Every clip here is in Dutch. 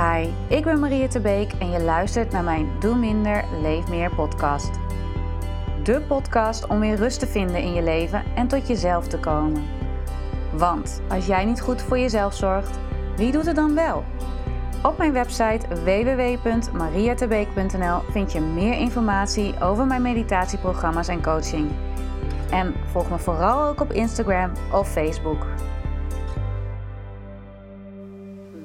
Hi, ik ben Maria Beek en je luistert naar mijn Doe Minder, Leef Meer podcast. De podcast om weer rust te vinden in je leven en tot jezelf te komen. Want als jij niet goed voor jezelf zorgt, wie doet het dan wel? Op mijn website www.mariatebeek.nl vind je meer informatie over mijn meditatieprogramma's en coaching. En volg me vooral ook op Instagram of Facebook.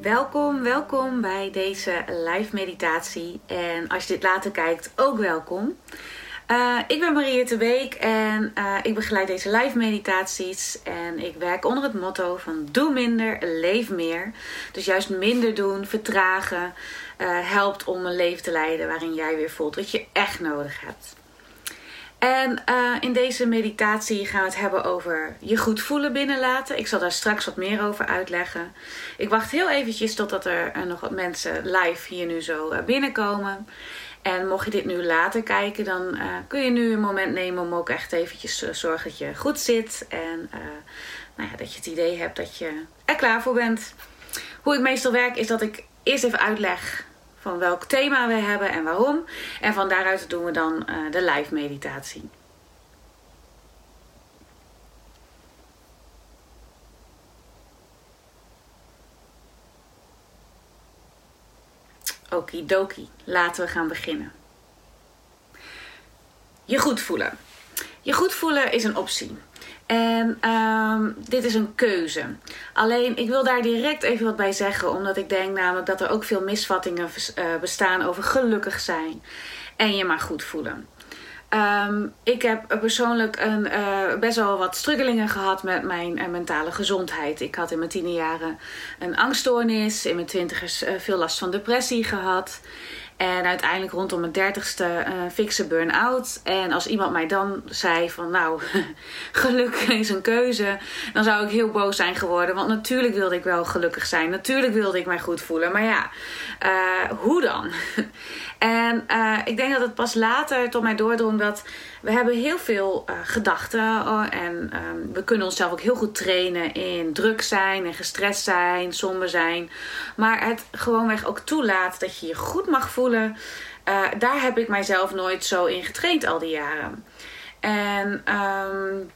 Welkom, welkom bij deze live meditatie. En als je dit later kijkt, ook welkom. Uh, ik ben Maria de Week en uh, ik begeleid deze live meditaties. En ik werk onder het motto van doe minder, leef meer. Dus juist minder doen, vertragen, uh, helpt om een leven te leiden waarin jij weer voelt wat je echt nodig hebt. En uh, in deze meditatie gaan we het hebben over je goed voelen binnenlaten. Ik zal daar straks wat meer over uitleggen. Ik wacht heel eventjes totdat er uh, nog wat mensen live hier nu zo uh, binnenkomen. En mocht je dit nu later kijken, dan kun je nu een moment nemen om ook echt eventjes zorgen dat je goed zit. En nou ja, dat je het idee hebt dat je er klaar voor bent. Hoe ik meestal werk is dat ik eerst even uitleg van welk thema we hebben en waarom. En van daaruit doen we dan uh, de live meditatie. Okidoki, laten we gaan beginnen. Je goed voelen. Je goed voelen is een optie. En um, dit is een keuze. Alleen ik wil daar direct even wat bij zeggen, omdat ik denk namelijk dat er ook veel misvattingen uh, bestaan over gelukkig zijn en je maar goed voelen. Um, ik heb persoonlijk een, uh, best wel wat struggelingen gehad met mijn uh, mentale gezondheid. Ik had in mijn tienerjaren een angststoornis, in mijn twintigers veel last van depressie gehad. En uiteindelijk rondom mijn dertigste uh, fikse burn-out. En als iemand mij dan zei van nou, geluk is een keuze. Dan zou ik heel boos zijn geworden. Want natuurlijk wilde ik wel gelukkig zijn. Natuurlijk wilde ik mij goed voelen. Maar ja, uh, hoe dan? en uh, ik denk dat het pas later tot mij doordrong dat we hebben heel veel uh, gedachten. Oh, en um, we kunnen onszelf ook heel goed trainen in druk zijn en gestrest zijn, somber zijn. Maar het gewoonweg ook toelaat dat je je goed mag voelen. Uh, daar heb ik mijzelf nooit zo in getraind al die jaren. En um,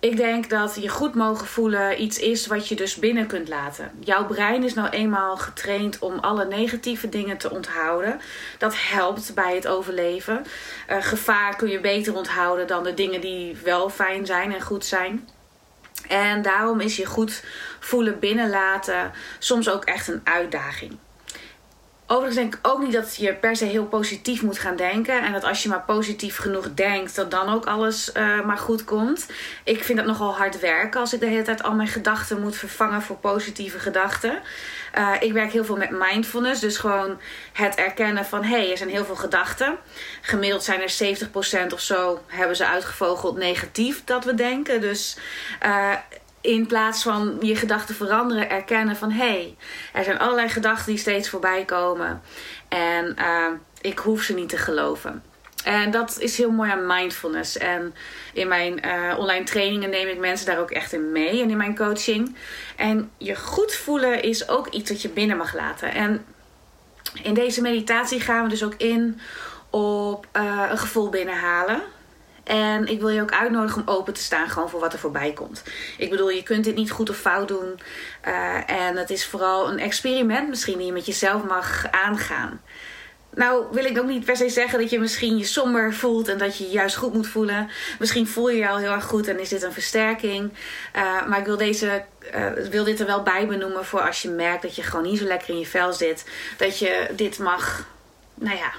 ik denk dat je goed mogen voelen iets is wat je dus binnen kunt laten. Jouw brein is nou eenmaal getraind om alle negatieve dingen te onthouden. Dat helpt bij het overleven. Uh, gevaar kun je beter onthouden dan de dingen die wel fijn zijn en goed zijn. En daarom is je goed voelen binnenlaten soms ook echt een uitdaging. Overigens denk ik ook niet dat je per se heel positief moet gaan denken. En dat als je maar positief genoeg denkt, dat dan ook alles uh, maar goed komt. Ik vind dat nogal hard werken als ik de hele tijd al mijn gedachten moet vervangen voor positieve gedachten. Uh, ik werk heel veel met mindfulness. Dus gewoon het erkennen van hé, hey, er zijn heel veel gedachten. Gemiddeld zijn er 70% of zo hebben ze uitgevogeld negatief dat we denken. Dus uh, in plaats van je gedachten veranderen, erkennen van hé, hey, er zijn allerlei gedachten die steeds voorbij komen. En uh, ik hoef ze niet te geloven. En dat is heel mooi aan mindfulness. En in mijn uh, online trainingen neem ik mensen daar ook echt in mee. En in mijn coaching. En je goed voelen is ook iets wat je binnen mag laten. En in deze meditatie gaan we dus ook in op uh, een gevoel binnenhalen. En ik wil je ook uitnodigen om open te staan gewoon voor wat er voorbij komt. Ik bedoel, je kunt dit niet goed of fout doen. Uh, en het is vooral een experiment misschien die je met jezelf mag aangaan. Nou wil ik ook niet per se zeggen dat je misschien je somber voelt en dat je je juist goed moet voelen. Misschien voel je je al heel erg goed en is dit een versterking. Uh, maar ik wil, deze, uh, wil dit er wel bij benoemen voor als je merkt dat je gewoon niet zo lekker in je vel zit. Dat je dit mag, nou ja,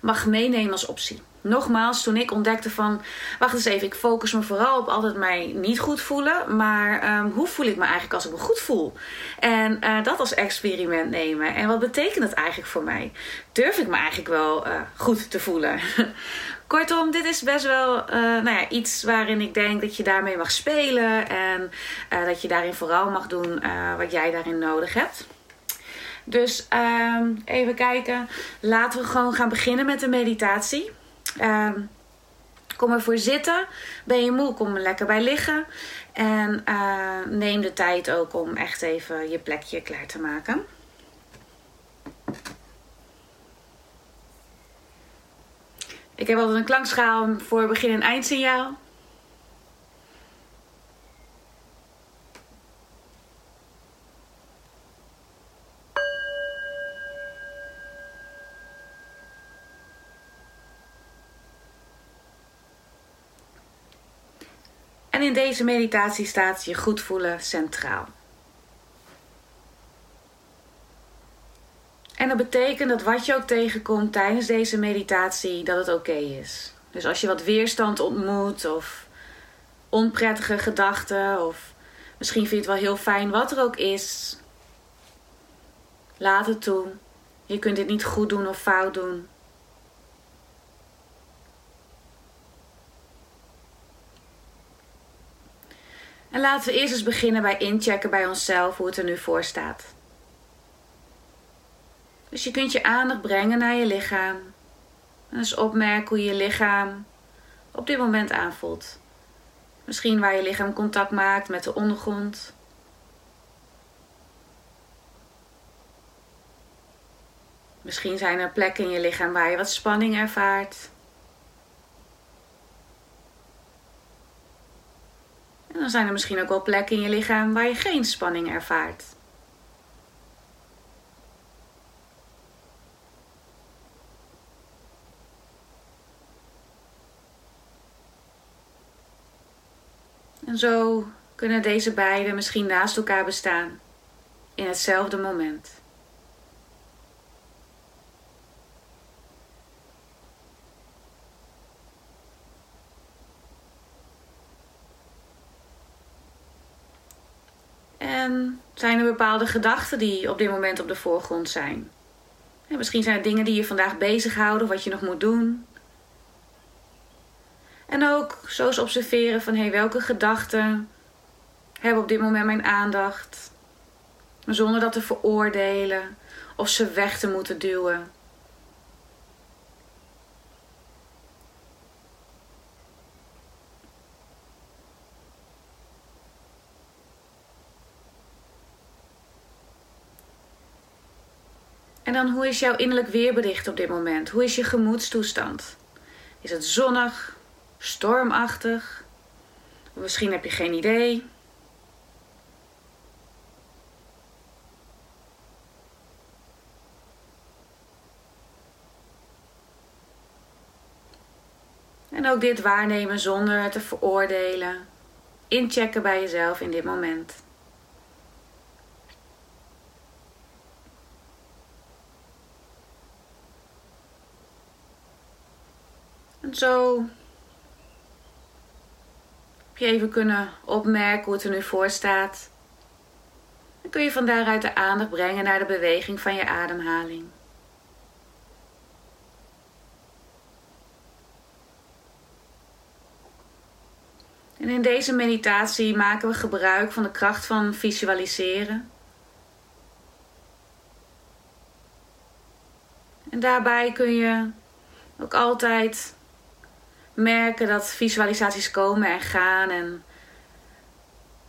mag meenemen als optie nogmaals, toen ik ontdekte van... wacht eens even, ik focus me vooral op altijd mij niet goed voelen. Maar um, hoe voel ik me eigenlijk als ik me goed voel? En uh, dat als experiment nemen. En wat betekent dat eigenlijk voor mij? Durf ik me eigenlijk wel uh, goed te voelen? Kortom, dit is best wel uh, nou ja, iets waarin ik denk dat je daarmee mag spelen. En dat je daarin vooral mag doen wat jij daarin nodig hebt. Dus ehm, even kijken. Laten we gewoon gaan beginnen met de meditatie. Um, kom ervoor zitten. Ben je moe, kom er lekker bij liggen. En eh, neem de tijd ook om echt even je plekje klaar te maken. Ik heb altijd een klankschaal voor begin- en eindsignaal. In deze meditatie staat je goed voelen centraal. En dat betekent dat wat je ook tegenkomt tijdens deze meditatie, dat het oké is. Dus als je wat weerstand ontmoet of onprettige gedachten of misschien vind je het wel heel fijn wat er ook is, laat het toe. Je kunt dit niet goed doen of fout doen. Laten we eerst eens beginnen bij inchecken bij onszelf hoe het er nu voor staat. Dus je kunt je aandacht brengen naar je lichaam. En eens opmerken hoe je lichaam op dit moment aanvoelt. Misschien waar je lichaam contact maakt met de ondergrond. Misschien zijn er plekken in je lichaam waar je wat spanning ervaart. Dan zijn er misschien ook wel plekken in je lichaam waar je geen spanning ervaart. En zo kunnen deze beide misschien naast elkaar bestaan in hetzelfde moment. En zijn er bepaalde gedachten die op dit moment op de voorgrond zijn? misschien zijn er dingen die je vandaag bezighouden, wat je nog moet doen. En ook zo eens observeren van hey, welke gedachten hebben op dit moment mijn aandacht. Zonder dat te veroordelen of ze weg te moeten duwen. Dan hoe is jouw innerlijk weerbericht op dit moment? Hoe is je gemoedstoestand? Is het zonnig, stormachtig? Misschien heb je geen idee. En ook dit waarnemen zonder het te veroordelen. Inchecken bij jezelf in dit moment. Zo heb je even kunnen opmerken hoe het er nu voor staat. Dan kun je van daaruit de aandacht brengen naar de beweging van je ademhaling. En in deze meditatie maken we gebruik van de kracht van visualiseren. En daarbij kun je ook altijd merken dat visualisaties komen en gaan en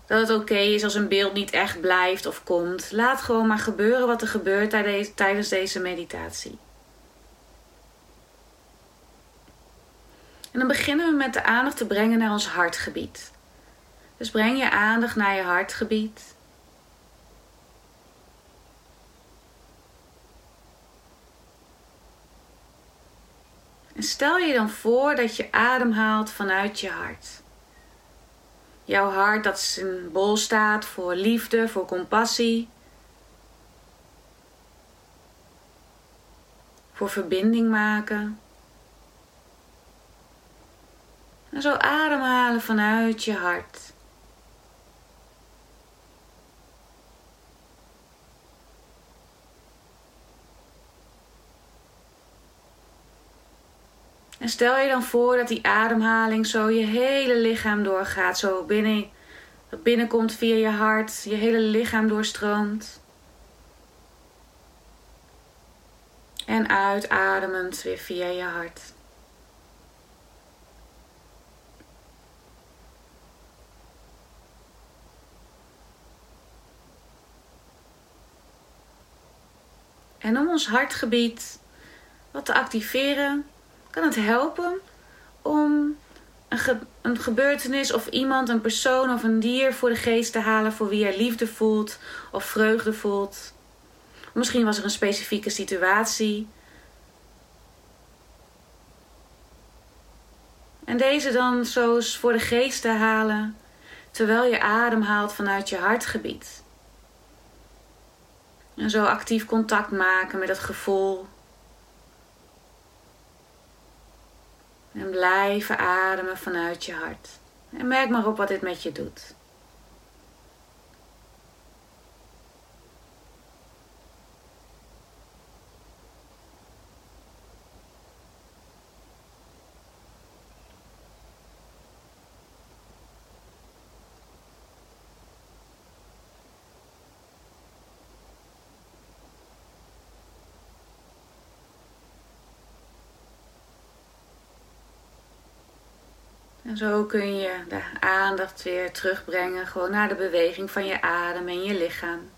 dat het oké is als een beeld niet echt blijft of komt. Laat gewoon maar gebeuren wat er gebeurt tijdens deze meditatie. En dan beginnen we met de aandacht te brengen naar ons hartgebied. Dus breng je aandacht naar je hartgebied. En stel je dan voor dat je ademhaalt vanuit je hart. Jouw hart dat symbool staat voor liefde, voor compassie. Voor verbinding maken. En zo ademhalen vanuit je hart. En stel je dan voor dat die ademhaling zo je hele lichaam doorgaat. Zo binnen, binnenkomt via je hart, je hele lichaam doorstroomt. En uitademend weer via je hart. En om ons hartgebied wat te activeren, kan het helpen om een, een gebeurtenis of iemand, een persoon of een dier voor de geest te halen voor wie je liefde voelt of vreugde voelt. Misschien was er een specifieke situatie. En deze dan zo voor de geest te halen terwijl je adem haalt vanuit je hartgebied. En zo actief contact maken met het gevoel En blijven ademen vanuit je hart. En merk maar op wat dit met je doet. Zo kun je de aandacht weer terugbrengen, gewoon naar de beweging van je adem en je lichaam.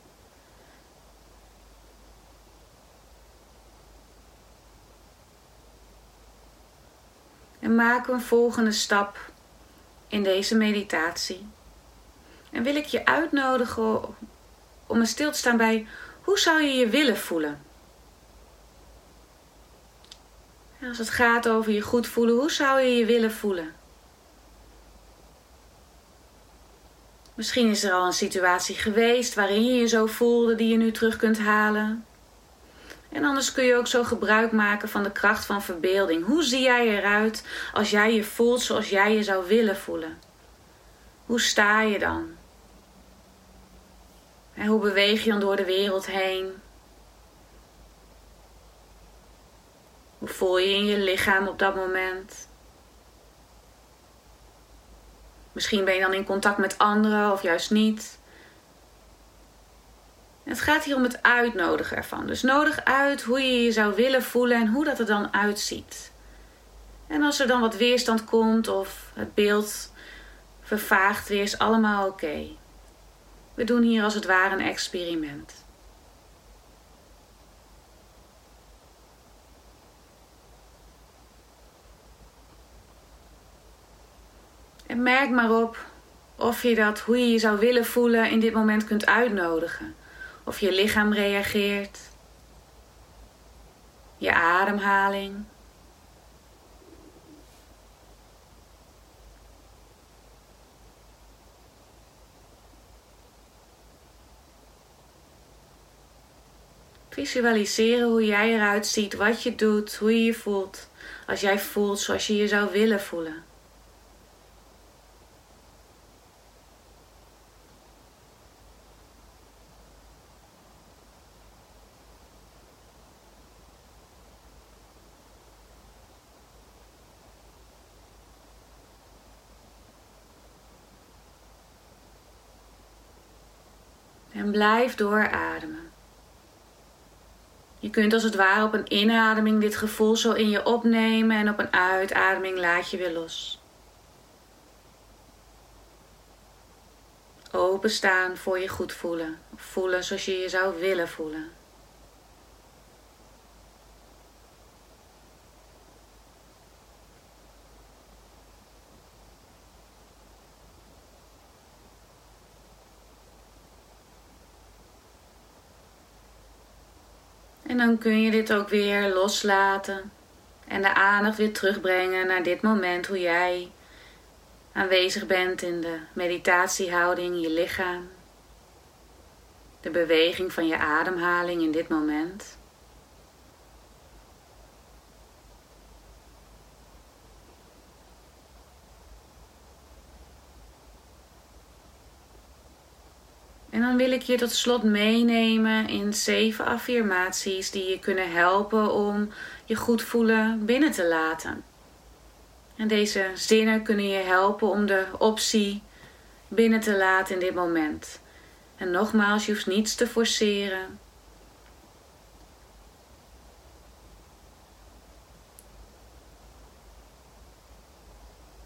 En maak een volgende stap in deze meditatie. En wil ik je uitnodigen om stil te staan bij hoe zou je je willen voelen? Als het gaat over je goed voelen, hoe zou je je willen voelen? Misschien is er al een situatie geweest waarin je je zo voelde die je nu terug kunt halen. En anders kun je ook zo gebruik maken van de kracht van verbeelding. Hoe zie jij eruit als jij je voelt zoals jij je zou willen voelen? Hoe sta je dan? En hoe beweeg je dan door de wereld heen? Hoe voel je in je lichaam op dat moment? Misschien ben je dan in contact met anderen of juist niet. Het gaat hier om het uitnodigen ervan. Dus nodig uit hoe je je zou willen voelen en hoe dat er dan uitziet. En als er dan wat weerstand komt of het beeld vervaagt weer, is allemaal oké. We doen hier als het ware een experiment. En merk maar op of je dat, hoe je je zou willen voelen, in dit moment kunt uitnodigen. Of je lichaam reageert. Je ademhaling. Visualiseren hoe jij eruit ziet, wat je doet, hoe je je voelt. Als jij voelt zoals je je zou willen voelen. En blijf doorademen. Je kunt als het ware op een inademing dit gevoel zo in je opnemen en op een uitademing laat je weer los. Openstaan voor je goed voelen. Voelen zoals je je zou willen voelen. En dan kun je dit ook weer loslaten en de aandacht weer terugbrengen naar dit moment, hoe jij aanwezig bent in de meditatiehouding, je lichaam, de beweging van je ademhaling in dit moment. Dan wil ik je tot slot meenemen in zeven affirmaties die je kunnen helpen om je goed voelen binnen te laten. En deze zinnen kunnen je helpen om de optie binnen te laten in dit moment. En nogmaals, je hoeft niets te forceren.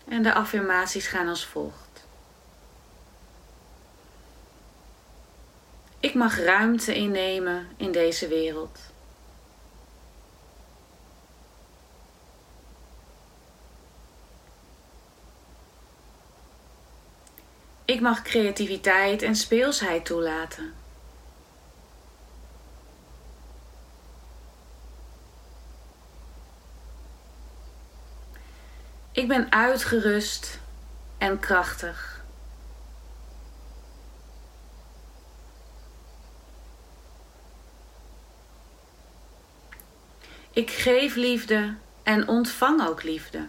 En de affirmaties gaan als volgt. Ik mag ruimte innemen in deze wereld. Ik mag creativiteit en speelsheid toelaten. Ik ben uitgerust en krachtig. Ik geef liefde en ontvang ook liefde.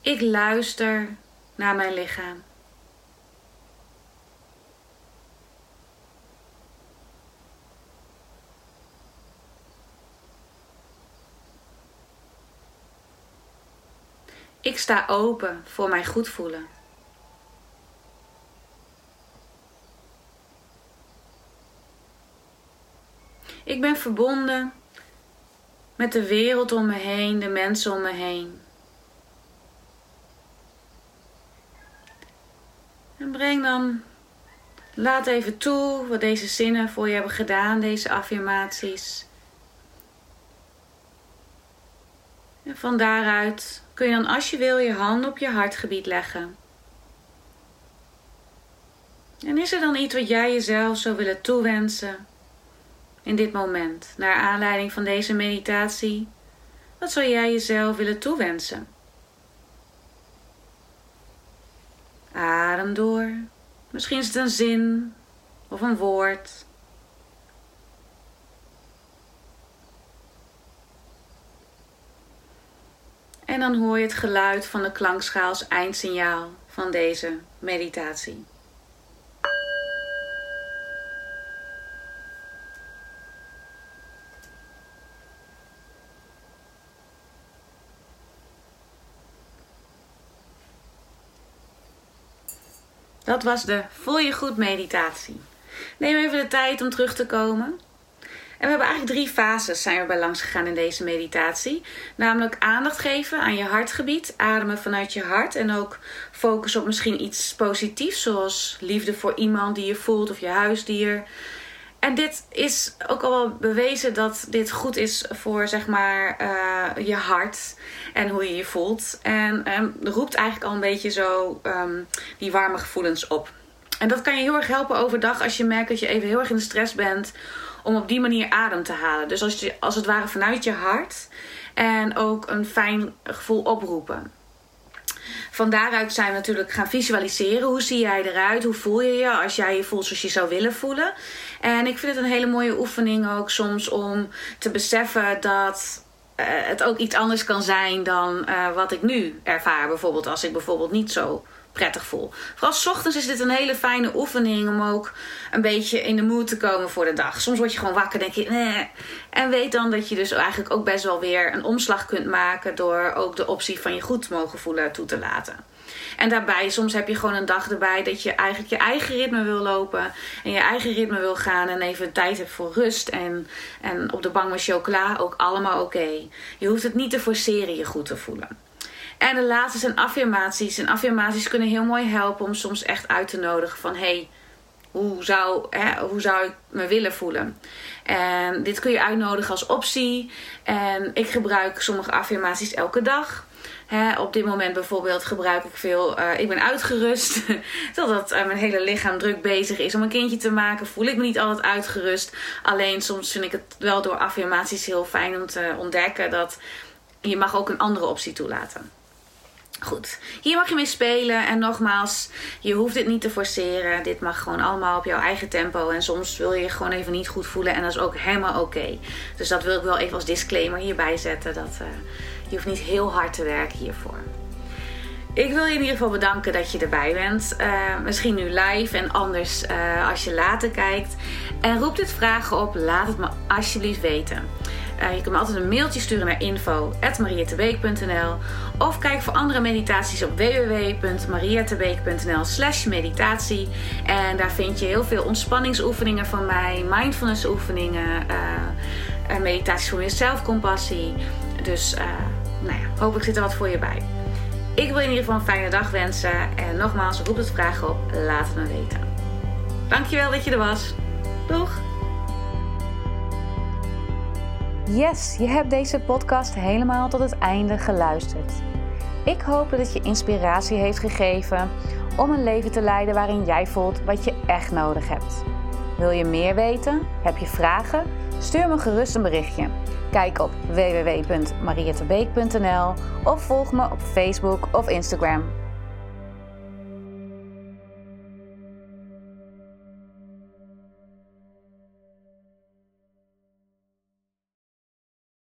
Ik luister naar mijn lichaam. Ik sta open voor mijn goed voelen. Ik ben verbonden met de wereld om me heen, de mensen om me heen. En breng dan, laat even toe wat deze zinnen voor je hebben gedaan, deze affirmaties. En van daaruit kun je dan als je wil je hand op je hartgebied leggen. En is er dan iets wat jij jezelf zou willen toewensen in dit moment, naar aanleiding van deze meditatie? Wat zou jij jezelf willen toewensen? Adem door. Misschien is het een zin of een woord. En dan hoor je het geluid van de klankschaal als eindsignaal van deze meditatie. Dat was de Voel je goed meditatie. Neem even de tijd om terug te komen. En we hebben eigenlijk drie fases zijn we bij langs gegaan in deze meditatie. Namelijk aandacht geven aan je hartgebied, ademen vanuit je hart en ook focus op misschien iets positiefs zoals liefde voor iemand die je voelt of je huisdier. En dit is ook al wel bewezen dat dit goed is voor zeg maar uh, je hart en hoe je je voelt. En um, roept eigenlijk al een beetje zo um, die warme gevoelens op. En dat kan je heel erg helpen overdag als je merkt dat je even heel erg in de stress bent om op die manier adem te halen. Dus als, je, als het ware vanuit je hart en ook een fijn gevoel oproepen. Van daaruit zijn we natuurlijk gaan visualiseren. Hoe zie jij eruit? Hoe voel je je als jij je voelt zoals je zou willen voelen? En ik vind het een hele mooie oefening ook soms om te beseffen dat uh, het ook iets anders kan zijn dan uh, wat ik nu ervaar. Bijvoorbeeld als ik bijvoorbeeld niet zo prettig voel. Vooral s ochtends is dit een hele fijne oefening om ook een beetje in de mood te komen voor de dag. Soms word je gewoon wakker, denk je, nee. En weet dan dat je dus eigenlijk ook best wel weer een omslag kunt maken door ook de optie van je goed mogen voelen toe te laten. En daarbij, soms heb je gewoon een dag erbij dat je eigenlijk je eigen ritme wil lopen. En je eigen ritme wil gaan. En even tijd hebt voor rust. En, en op de bank met chocola ook allemaal oké. Je hoeft het niet te forceren je goed te voelen. En de laatste zijn affirmaties. En affirmaties kunnen heel mooi helpen om soms echt uit te nodigen van hey, hoe zou, hoe zou ik me willen voelen? En dit kun je uitnodigen als optie. En ik gebruik sommige affirmaties elke dag. Op dit moment bijvoorbeeld gebruik ik veel. Uh, ik ben uitgerust. Totdat uh, mijn hele lichaam druk bezig is om een kindje te maken. Voel ik me niet altijd uitgerust. Alleen soms vind ik het wel door affirmaties heel fijn om te ontdekken dat je mag ook een andere optie toelaten. Goed, hier mag je mee spelen. En nogmaals, je hoeft dit niet te forceren. Dit mag gewoon allemaal op jouw eigen tempo. En soms wil je je gewoon even niet goed voelen. En dat is ook helemaal oké. Dus dat wil ik wel even als disclaimer hierbij zetten. Dat uh, je hoeft niet heel hard te werken hiervoor. Ik wil je in ieder geval bedanken dat je erbij bent. Uh, misschien nu live en anders uh, als je later kijkt. En roep dit vragen op. Laat het me alsjeblieft weten. Uh, je kunt me altijd een mailtje sturen naar info.mariatebeek.nl of kijk voor andere meditaties op www.mariatebeek.nl slash meditatie. En daar vind je heel veel ontspanningsoefeningen van mij, mindfulness oefeningen, uh, meditaties voor meer zelfcompassie. Dus uh, nou ja, hopelijk zit er wat voor je bij. Ik wil je in ieder geval een fijne dag wensen. En nogmaals, roep het vragen op, laat het me weten. Dankjewel dat je er was. Doeg! Yes, je hebt deze podcast helemaal tot het einde geluisterd. Ik hoop dat het je inspiratie heeft gegeven om een leven te leiden waarin jij voelt wat je echt nodig hebt. Wil je meer weten? Heb je vragen? Stuur me gerust een berichtje. Kijk op www.mariettebeek.nl of volg me op Facebook of Instagram